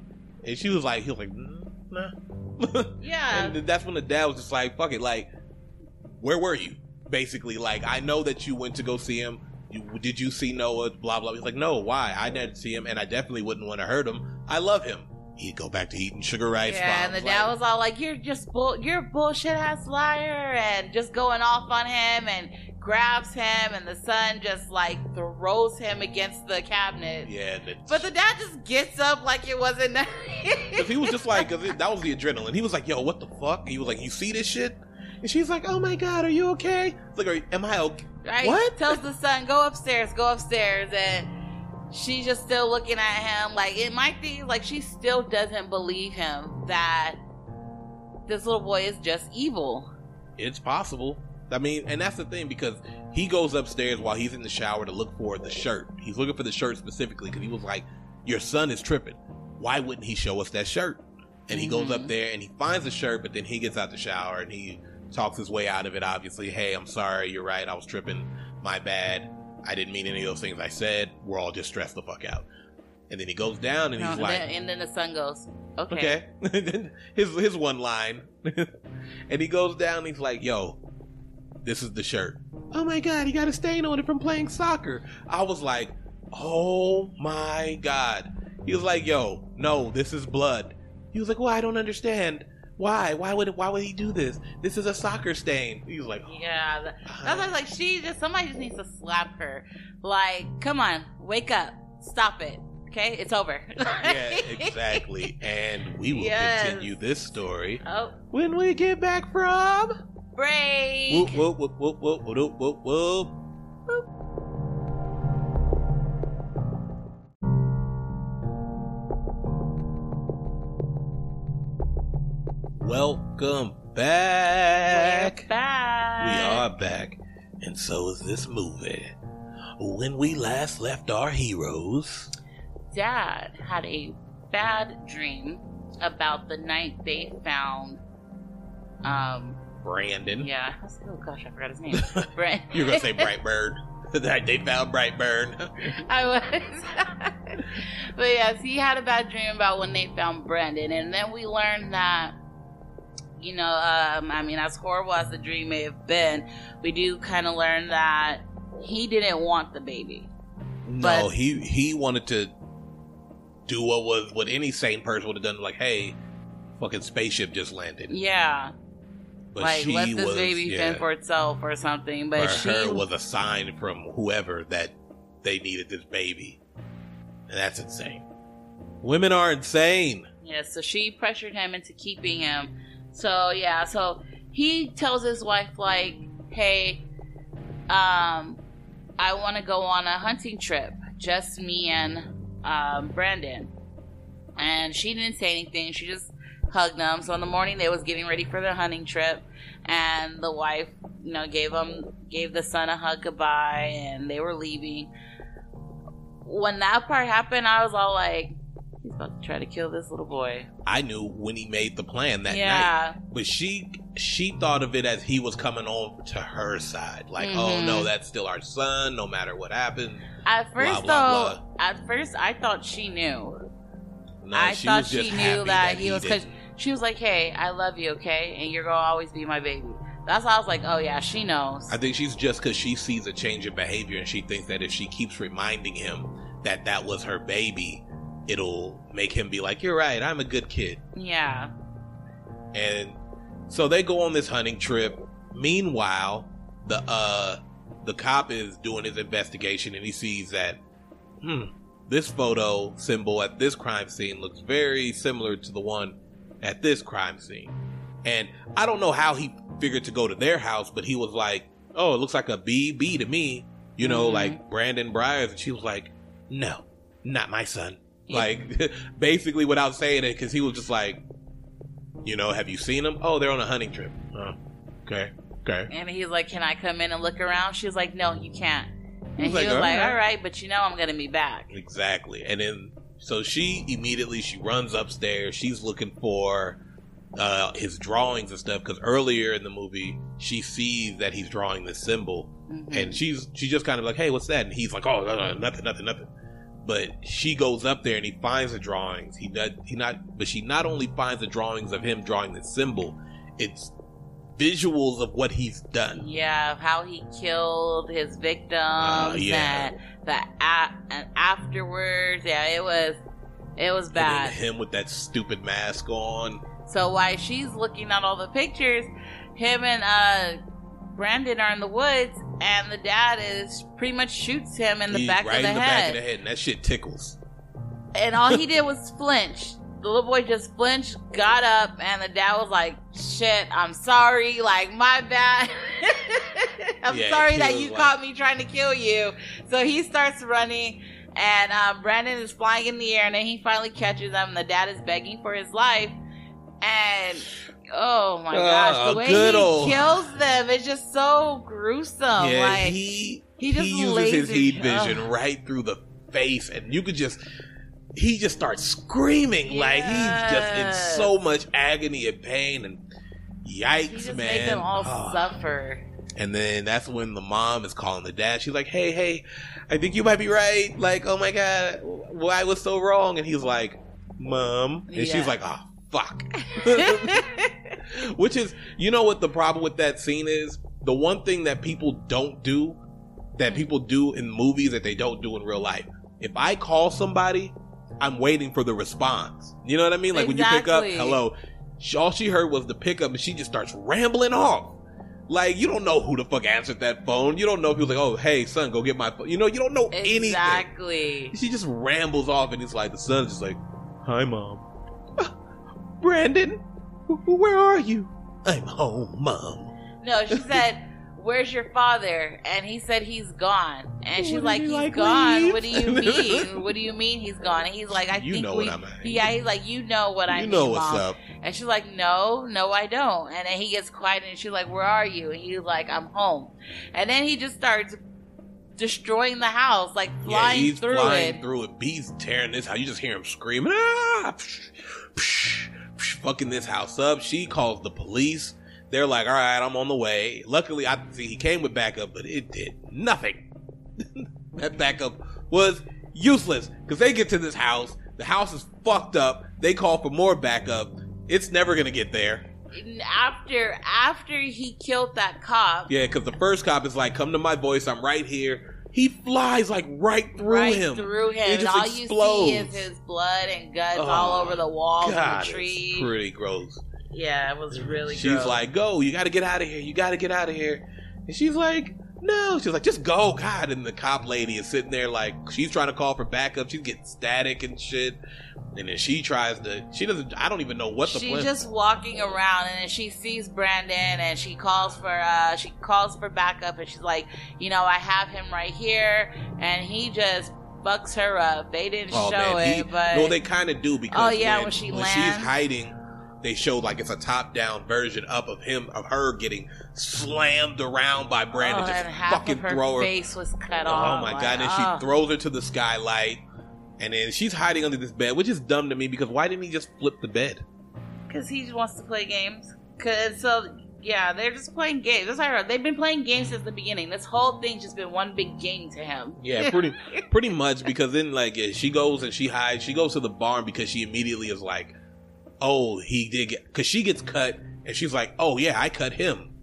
And she was like, he was like, mm, nah. yeah. and that's when the dad was just like, fuck it, like, where were you? Basically, like, I know that you went to go see him. You, did you see Noah? Blah blah. He's like, no, why? I didn't see him, and I definitely wouldn't want to hurt him. I love him. He'd go back to eating sugar rice. Yeah, and the dad like- was all like, "You're just bull, you're bullshit ass liar," and just going off on him and grabs him, and the son just like throws him against the cabinet. yeah, the, But the dad just gets up like it wasn't. Cause he was just like, cause it, that was the adrenaline. He was like, "Yo, what the fuck?" He was like, "You see this shit?" And she's like, "Oh my god, are you okay?" It's like, "Am I okay?" right? What? Tells the son, "Go upstairs, go upstairs," and she's just still looking at him like it might be like she still doesn't believe him that this little boy is just evil. It's possible. I mean, and that's the thing because he goes upstairs while he's in the shower to look for the shirt. He's looking for the shirt specifically because he was like, "Your son is tripping. Why wouldn't he show us that shirt?" And he goes Mhm. up there and he finds the shirt, but then he gets out the shower and he talks his way out of it. Obviously, hey, I'm sorry. You're right. I was tripping. My bad. I didn't mean any of those things I said. We're all just stressed the fuck out. And then he goes down and No, he's and, like, then, and then the son goes, "Okay." Okay. his his one line. and he goes down, he's like, yo, this is the shirt. Oh my god, he got a stain on it from playing soccer. I was like, oh my god. He was like, yo, no, this is blood. He was like, well, I don't understand. Why? Why would why would he do this? This is a soccer stain. He's like, oh, Yeah, th- that's why I like, she just somebody just needs to slap her. Like, come on, wake up, stop it. Okay, it's over. yeah, exactly. And we will Yes. continue this story oh, when we get back from break. Whoop, whoop, whoop, whoop, whoop, whoop, whoop, whoop. Welcome back. We're back. We are back, and so is this movie. When we last left our heroes, Dad had a bad dream about the night they found. Um. Brandon. Yeah. Oh gosh, I forgot his name. You're gonna say Brightbird. That they found Brightburn. I was. but yes, he had a bad dream about when they found Brandon, and then we learned that, you know, um, I mean, as horrible as the dream may have been, we do kind of learn that he didn't want the baby. No, But- he he wanted to do what was what any sane person would have done. Like, hey, fucking spaceship just landed. Yeah, But like she let this was, baby yeah, fend for itself or something. But she her was a sign from whoever that they needed this baby, and that's insane. Women are insane. Yeah, so she pressured him into keeping him. So yeah, so he tells his wife like, "Hey, um, I want to go on a hunting trip, just me and um, Brandon." And she didn't say anything. She just hugged them. So in the morning, they was getting ready for their hunting trip, and the wife, you know, gave them gave the son a hug goodbye, and they were leaving. When that part happened, I was all like, "He's about to try to kill this little boy." I knew when he made the plan that night, yeah. but she she thought of it as he was coming on to her side. Like, oh Mhm. no, that's still our son, no matter what happened. At first, blah, though, at first I thought she knew. No, I she thought she knew happy that he was because she was like, "Hey, I love you, okay, and you're gonna always be my baby." That's why I was like, "Oh yeah, she knows." I think she's just because she sees a change in behavior and she thinks that if she keeps reminding him that that was her baby, it'll make him be like, "You're right, I'm a good kid." yeah, And so they go on this hunting trip. Meanwhile, the uh the cop is doing his investigation and he sees that hmm, this photo symbol at this crime scene looks very similar to the one at this crime scene. And I don't know how he figured to go to their house, but he was like, "Oh, it looks like a BB to me." You know, Mhm. like Brandon Briers and she was like, "No, not my son. like basically without saying it, because he was just like, you know, have you seen them? Oh, they're on a hunting trip. Oh, okay, okay. And he's like, "Can I come in and look around?" She was like, "No, you can't." And He's he like, was "All like, right." "All right, but you know I'm gonna be back." Exactly. And then so she immediately she runs upstairs. She's looking for uh his drawings and stuff because earlier in the movie she sees that he's drawing this symbol Mhm. and she's she's just kind of like, "Hey, what's that?" And he's like, "Oh, no, no, nothing, nothing, nothing." But she goes up there and he finds the drawings. He does he not, but she not only finds the drawings of him drawing the symbol, it's visuals of what he's done. Yeah, of how he killed his victims Oh, yeah. and the and afterwards, yeah, it was it was And bad. him with that stupid mask on. So while she's looking at all the pictures, him and uh Brandon are in the woods, and the dad is pretty much shoots him in the He's back right of the in the head. back of the head, and that shit tickles. and all he did was flinch. The little boy just flinched, got up, and the dad was like, "Shit, I'm sorry. Like my bad. I'm Yeah, sorry that you like- caught me trying to kill you." So he starts running, and um, Brandon is flying in the air, and then he finally catches him. And the dad is begging for his life, and oh my uh, gosh, Oh, the way he old- kills them is just so gruesome. yeah, like he he just uses lays his heat vision ugh. right through the face, and you could just he just starts screaming like he's just in so much agony and pain, and he yikes, just man! made them all Oh. suffer. And then that's when the mom is calling the dad. She's like, "Hey, hey, I think you might be right. Like, oh my god, why was so wrong?" And he's like, "Mom," and Yeah. she's like, "Oh fuck." Which is, you know what the problem with that scene is? The one thing that people don't do, that people do in movies that they don't do in real life. If I call somebody, I'm waiting for the response. You know what I mean? Like when you pick up, hello, all she heard was the pickup and she just starts rambling off. Like, you don't know who the fuck answered that phone. You don't know if he was like, oh, hey, son, go get my phone. You know, you don't know anything. Exactly. She just rambles off, and it's like the son's just like, "Hi, mom, "Ah, Brandon, where are you? I'm home, mom." No, she said, "Where's your father?" And he said he's gone. And she's What, like, did "He's he, like, gone. leave?" What do you mean? what do you mean he's gone?" And he's like, "I You think know we." what I mean. Yeah, he's like, "You know what I you mean, know what's Mom." up. And she's like, "No, no, I don't." And then he gets quiet, and she's like, "Where are you?" And he's like, "I'm home." And then he just starts destroying the house, like Yeah, flying he's through flying it. through it. He's tearing this house. You just hear him screaming, "Ah!" Psh, psh, psh, fucking this house up. She calls the police. They're like, "All right, I'm on the way." Luckily, I see he came with backup, but it did nothing. that backup was useless because they get to this house. The house is fucked up. They call for more backup. It's never gonna get there. After after he killed that cop, Yeah, because the first cop is like, "Come to my voice. I'm right here." He flies like right through right him. through him, It and just all you see explodes. is his blood and guts Oh, all over the walls God, and the trees. pretty gross. Yeah, it was really. she's gross. like, "Go! You got to get out of here! You got to get out of here!" And she's like, "No!" She's like, "Just go, God!" And the cop lady is sitting there like she's trying to call for backup. She's getting static and shit. And then she tries to. She doesn't. I don't even know what the she's plan. just walking around and then she sees Brandon and she calls for uh she calls for backup and she's like, you know, I have him right here and he just fucks her up. They didn't Oh, show man, it, he- but no, they kind of do because Oh, yeah, when, when she when lands. she's hiding, they show like it's a top-down version up of him of her getting slammed around by Brandon, oh, just and half fucking of her throw her. face was cut Oh off. Oh my like, god! And oh. she throws her to the skylight, and then she's hiding under this bed, which is dumb to me because why didn't he just flip the bed? Because he just wants to play games. Cause so yeah, they're just playing games. That's how. They've been playing games since the beginning. This whole thing's just been one big game to him. Yeah, pretty pretty much because then like yeah, she goes and she hides. She goes to the barn because she immediately is like, "Oh, he did get," because she gets cut and she's like, "Oh yeah, I cut him."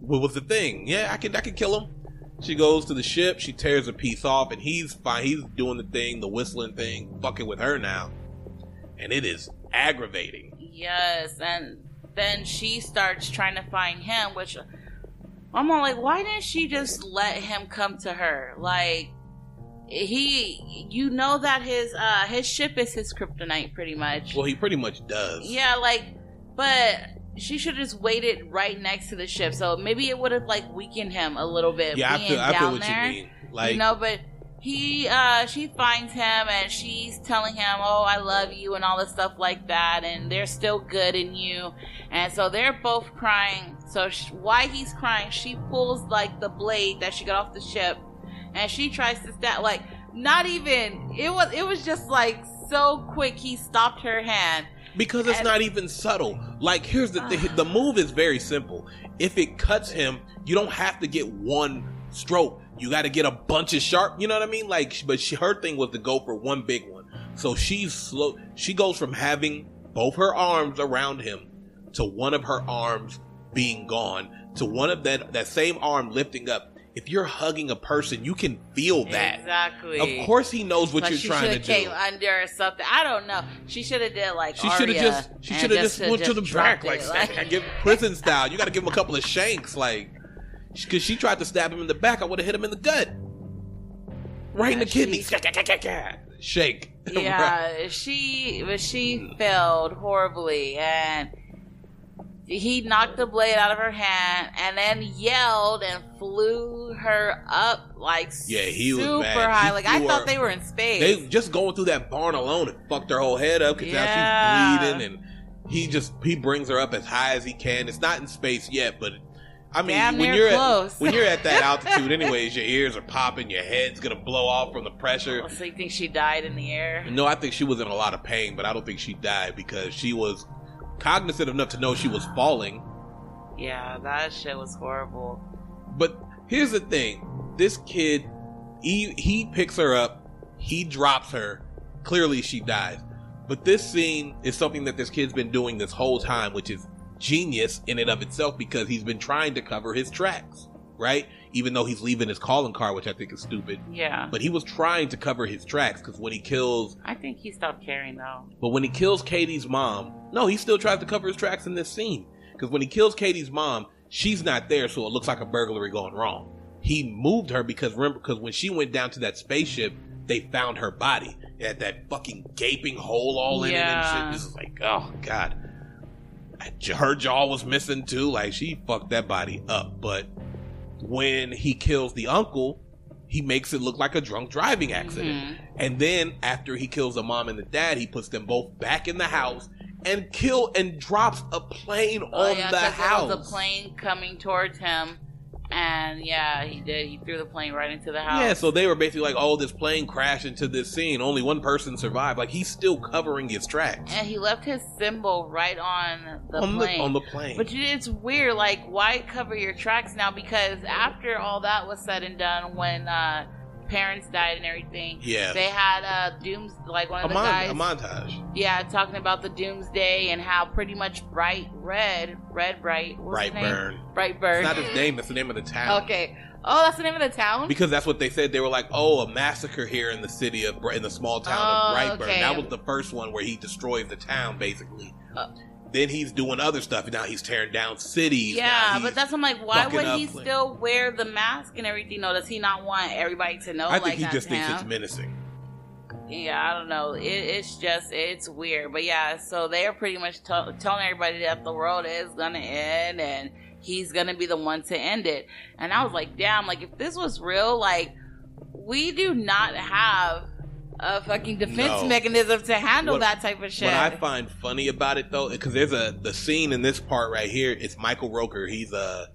What was the thing? Yeah, I can I can kill him. She goes to the ship. She tears a piece off, and he's fine. He's doing the thing, the whistling thing, fucking with her now, and it is aggravating. Yes, and then she starts trying to find him, which I'm all like, why didn't she just let him come to her? Like he, you know that his uh his ship is his kryptonite, pretty much. Well, he pretty much does. Yeah, like, but she should have just waited right next to the ship, so maybe it would have like weakened him a little bit. yeah. I feel I feel what there, you mean. Like you know, but he uh she finds him and she's telling him oh i love you and all this stuff like that and they're still good in you and so they're both crying so sh- why he's crying she pulls like the blade that she got off the ship and she tries to stab like not even it was it was just like so quick he stopped her hand because it's not even subtle. Like here's the thing: the move is very simple. If it cuts him, you don't have to get one stroke. You got to get a bunch of sharp. You know what I mean? Like, but she, her thing was to go for one big one. So she's slow. She goes from having both her arms around him to one of her arms being gone to one of that that same arm lifting up. If you're hugging a person, you can feel that. exactly Of course, he knows what Like, you're trying to do. came under or something. I don't know. She should have did like She should have just she should have just, to went to the back like, it, give prison style. You got to give him a couple of shanks, like because she tried to stab him in the back. I would have hit him in the gut, right in the kidney. she- Shake. Right. yeah, she but she failed horribly, and he knocked the blade out of her hand, and then yelled and flew her up like Yeah, he was super mad. high. He like I thought her- they were in space. They just going through that barn alone. and fucked her whole head up because Yeah. now she's bleeding, and he just he brings her up as high as he can. It's not in space yet, but. I mean, Damn when you're close. at when you're at that altitude, anyways, your ears are popping, your head's gonna blow off from the pressure. Oh, so you think she died in the air? No, I think she was in a lot of pain, but I don't think she died because she was cognizant enough to know she was falling. Yeah, that shit was horrible. But here's the thing: this kid, he he picks her up, he drops her. Clearly, she dies. But this scene is something that this kid's been doing this whole time, which is genius in and of itself because he's been trying to cover his tracks, right? Even though he's leaving his calling card, which I think is stupid. Yeah, But he was trying to cover his tracks because when he kills I think he stopped caring though. But when he kills Katie's mom, no, he still tries to cover his tracks in this scene. Because when he kills Katie's mom, she's not there, so it looks like a burglary going wrong. He moved her because remember, because when she went down to that spaceship, they found her body. It had that fucking gaping hole all in it and Yeah. shit. This is like, oh god. Her jaw was missing too. Like she fucked that body up. But when he kills the uncle, he makes it look like a drunk driving accident. Mhm. And then after he kills the mom and the dad, he puts them both back in the house and kill and drops a plane Oh on yeah, the house. there was a plane coming towards him, and yeah, he did. He threw the plane right into the house. Yeah, so they were basically like, "Oh, this plane crashed into this scene. Only one person survived." Like he's still covering his tracks and he left his symbol right on the on plane. the on the plane. But it's weird, like why cover your tracks now? Because after all that was said and done, when uh, parents died and everything, yeah, they had uh, dooms like one a, of the mon- guys, a montage. yeah, talking about the doomsday and how pretty much bright red, red bright, his name? Brightburn. Brightburn. It's not his name. It's the name of the town. Okay. Oh, that's the name of the town. Because that's what they said. They were like, "Oh, a massacre here in the city of in the small town Oh, of Brightburn." okay. That was the first one where he destroys the town, basically. Uh. Then he's doing other stuff. And now he's tearing down cities. Yeah, but that's I'm like, why would he still wear the mask and everything? though? does he not want everybody to know? I think like he just thinks him? it's menacing. Yeah, I don't know. It, it's just it's weird, but yeah. So they're pretty much t- telling everybody that the world is gonna end and he's gonna be the one to end it. And I was like, damn, like if this was real, like we do not have a fucking defense No. mechanism to handle What- that type of shit. What I find funny about it though, because there's a the scene in this part right here. It's Michael Rooker. He's uh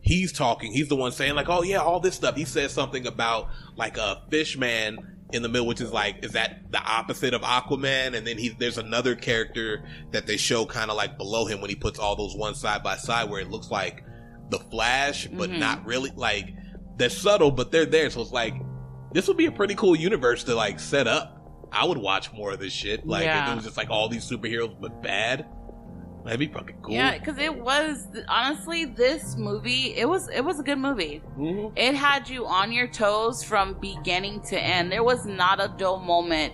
he's talking. He's the one saying like, "Oh yeah, all this stuff." He says something about like a fish man in the middle, which is like, is that the opposite of Aquaman? And then he there's another character that they show kind of like below him when he puts all those one side by side, where it looks like the Flash, but Mhm. not really. Like they're subtle, but they're there. So it's like this would be a pretty cool universe to like set up. I would watch more of this shit. Like if Yeah. it was just like all these superheroes but bad. That'd be fucking cool. Yeah, because it was honestly this movie. It was it was a good movie. Mhm. It had you on your toes from beginning to end. There was not a dull moment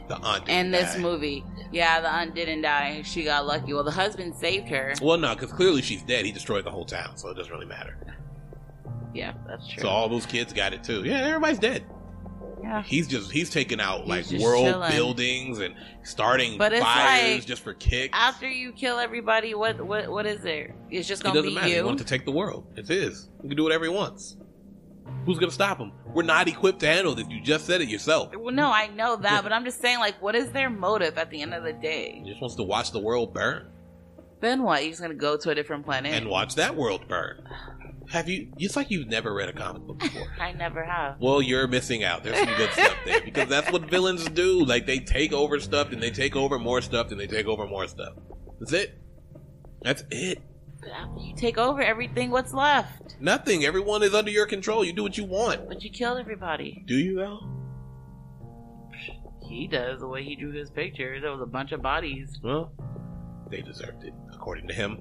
in this die. movie. Yeah, the aunt didn't die. She got lucky. Well, the husband saved her. Well, no, because clearly she's dead. He destroyed the whole town, so it doesn't really matter. Yeah, that's true. So all those kids got it too. Yeah, everybody's dead. Yeah. He's just he's taking out He's like world chilling. buildings and starting But it's fires like, just for kicks. After you kill everybody, what what what is there? It's just it gonna it doesn't be matter. He wants to take the world. It's his. He can do whatever he wants. Who's gonna stop him? We're not equipped to handle this. You just said it yourself. Well, no, I know that, but I'm just saying, like, what is their motive at the end of the day? He just wants to watch the world burn Then what? You're just gonna go to a different planet? and watch that world burn. Have you? It's like you've never read a comic book before. I never have. Well, you're missing out. There's some good stuff there because that's what villains do. Like they take over stuff, and they take over more stuff, and they take over more stuff. That's it. That's it. After you take over everything, what's left? Nothing. Everyone is under your control. You do what you want. But you killed everybody. Do you though? He does the way he drew his picture. There was a bunch of bodies. Well, they deserved it, according to him.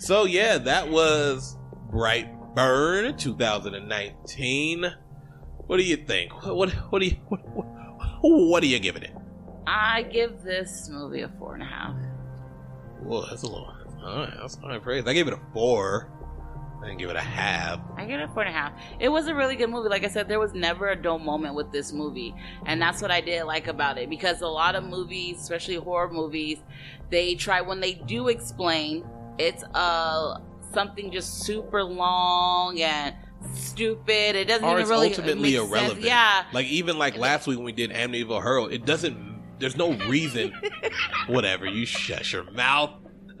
So yeah, that was Brightburn 2019. What do you think? What what, what do you what, what, what are you giving it? I give this movie a four and a half. Whoa, that's a little. All right, that's high praise. I gave it a four. I didn't give it a half. I give it a four and a half. It was a really good movie. Like I said, there was never a dull moment with this movie, and that's what I did like about it. Because a lot of movies, especially horror movies, they try when they do explain, it's uh something just super long and stupid. It doesn't Or even it's really ultimately make sense. irrelevant. Yeah, Like even like last week when we did Amityville Hurl, it doesn't. There's no reason. whatever. You shut your mouth.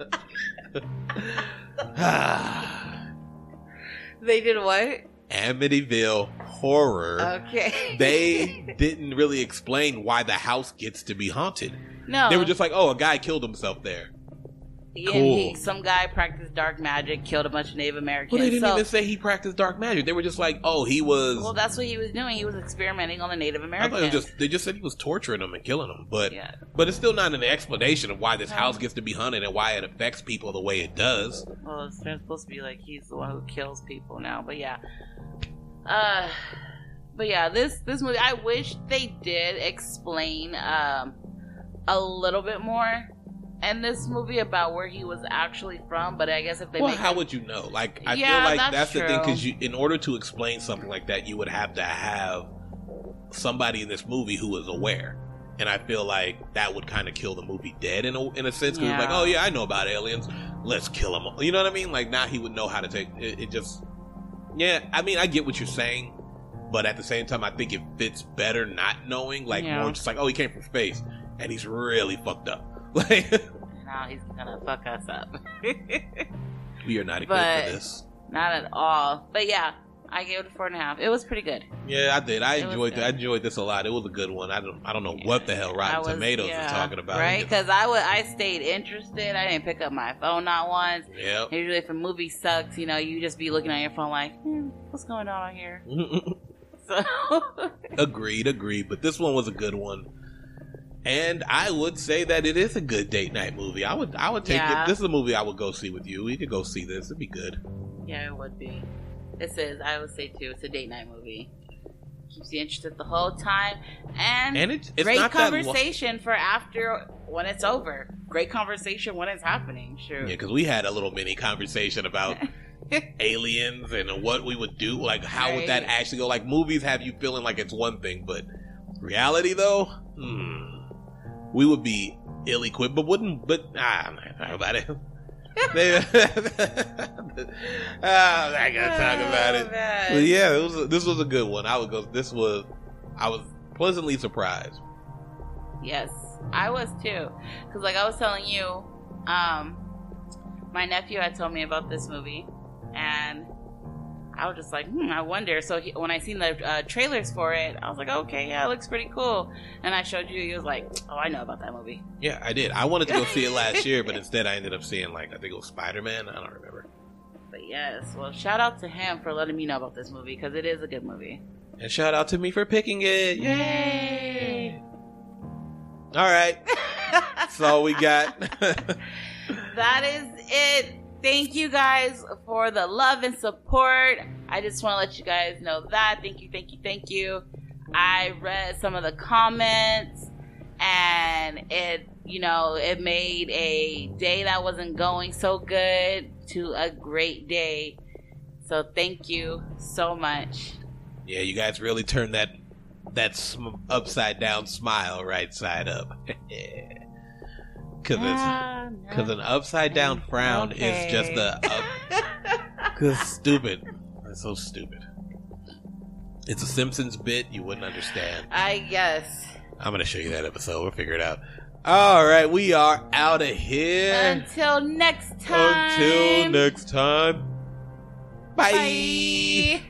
they did what? Amityville Horror. Okay, They didn't really explain why the house gets to be haunted. no, They were just like, "Oh, a guy killed himself there." Cool. he, some guy practiced dark magic, killed a bunch of Native Americans. Well, they didn't so, even say he practiced dark magic. They were just like, "Oh, he was." well, that's what he was doing. He was experimenting on the Native I Americans. thought it was just they just said he was torturing them and killing them, but yeah. but it's still not an explanation of why this house gets to be haunted and why it affects people the way it does. Well, it's supposed to be like he's the one who kills people now, but yeah. Uh, but yeah, this this movie, I wish they did explain um a little bit more in this movie about where he was actually from. But I guess if they well, how it- would you know? Like, I Yeah, feel like that's that's, the thing because in order to explain something like that, you would have to have somebody in this movie who is aware. And I feel like that would kind of kill the movie dead in a, in a sense. Because Yeah. like, oh yeah, I know about aliens. Let's kill them. You know what I mean? Like now he would know how to take it. it just, yeah. I mean, I get what you're saying, but at the same time, I think it fits better not knowing. Like Yeah. more just like, oh, he came from space and he's really fucked up. Like now he's gonna fuck us up. we are not equipped for this. Not at all. But yeah, I gave it a four and a half. It was pretty good. Yeah, I did. I It enjoyed. good. I enjoyed this a lot. It was a good one. I don't. I don't know what the hell Rotten was- Tomatoes yeah, is talking about. right? Because I would, I stayed interested. I didn't pick up my phone not once. Yeah. Usually, if a movie sucks, you know, you just be looking at your phone like, hmm, what's going on out here? So, agreed. Agreed. But this one was a good one, and I would say that it is a good date night movie. I would. I would take Yeah. it. This is a movie I would go see with you. We could go see this. It'd be good. yeah, it would be. This is, I would say too, it's a date night movie. Keeps you interested the whole time, and, And it's it's great that. Lo- conversation for after when it's over. Great conversation when it's happening. Sure. yeah, because we had a little mini conversation about aliens and what we would do. Like, how would that actually go? Like, movies have you feeling like it's one thing, but reality, though, hmm, we would be ill equipped, but wouldn't. But ah, I'm not gonna talk about it. ah, I'm not gonna talk about it. Oh. But yeah, it was. This was a good one. I would go. This was. I was pleasantly surprised. Yes, I was too. Because, like I was telling you, um, my nephew had told me about this movie, and I was just like, hmm, I wonder. So he, when I seen the uh, trailers for it, I was like, okay, yeah, it looks pretty cool. And I showed you, he was like, oh, I know about that movie. Yeah, I did. I wanted to go see it last year, but instead I ended up seeing like I think it was Spider Man. I don't remember. But yes, well, shout out to him for letting me know about this movie because it is a good movie. And shout out to me for picking it. Yay! All right. That's all we got. that is it. Thank you guys for the love and support. I just want to let you guys know that. Thank you, thank you, thank you. I read some of the comments and it, you know, it made a day that wasn't going so good to a great day. So thank you so much. yeah, you guys really turned that that sm- upside down smile right side up. Cause it's Ah, no. cause an upside down frown Okay. is just a up, cause stupid. It's so stupid. It's a Simpsons bit you wouldn't understand. I guess. I'm gonna show you that episode. We'll figure it out. All right, we are out of here. Until next time. Until next time. Bye. Bye.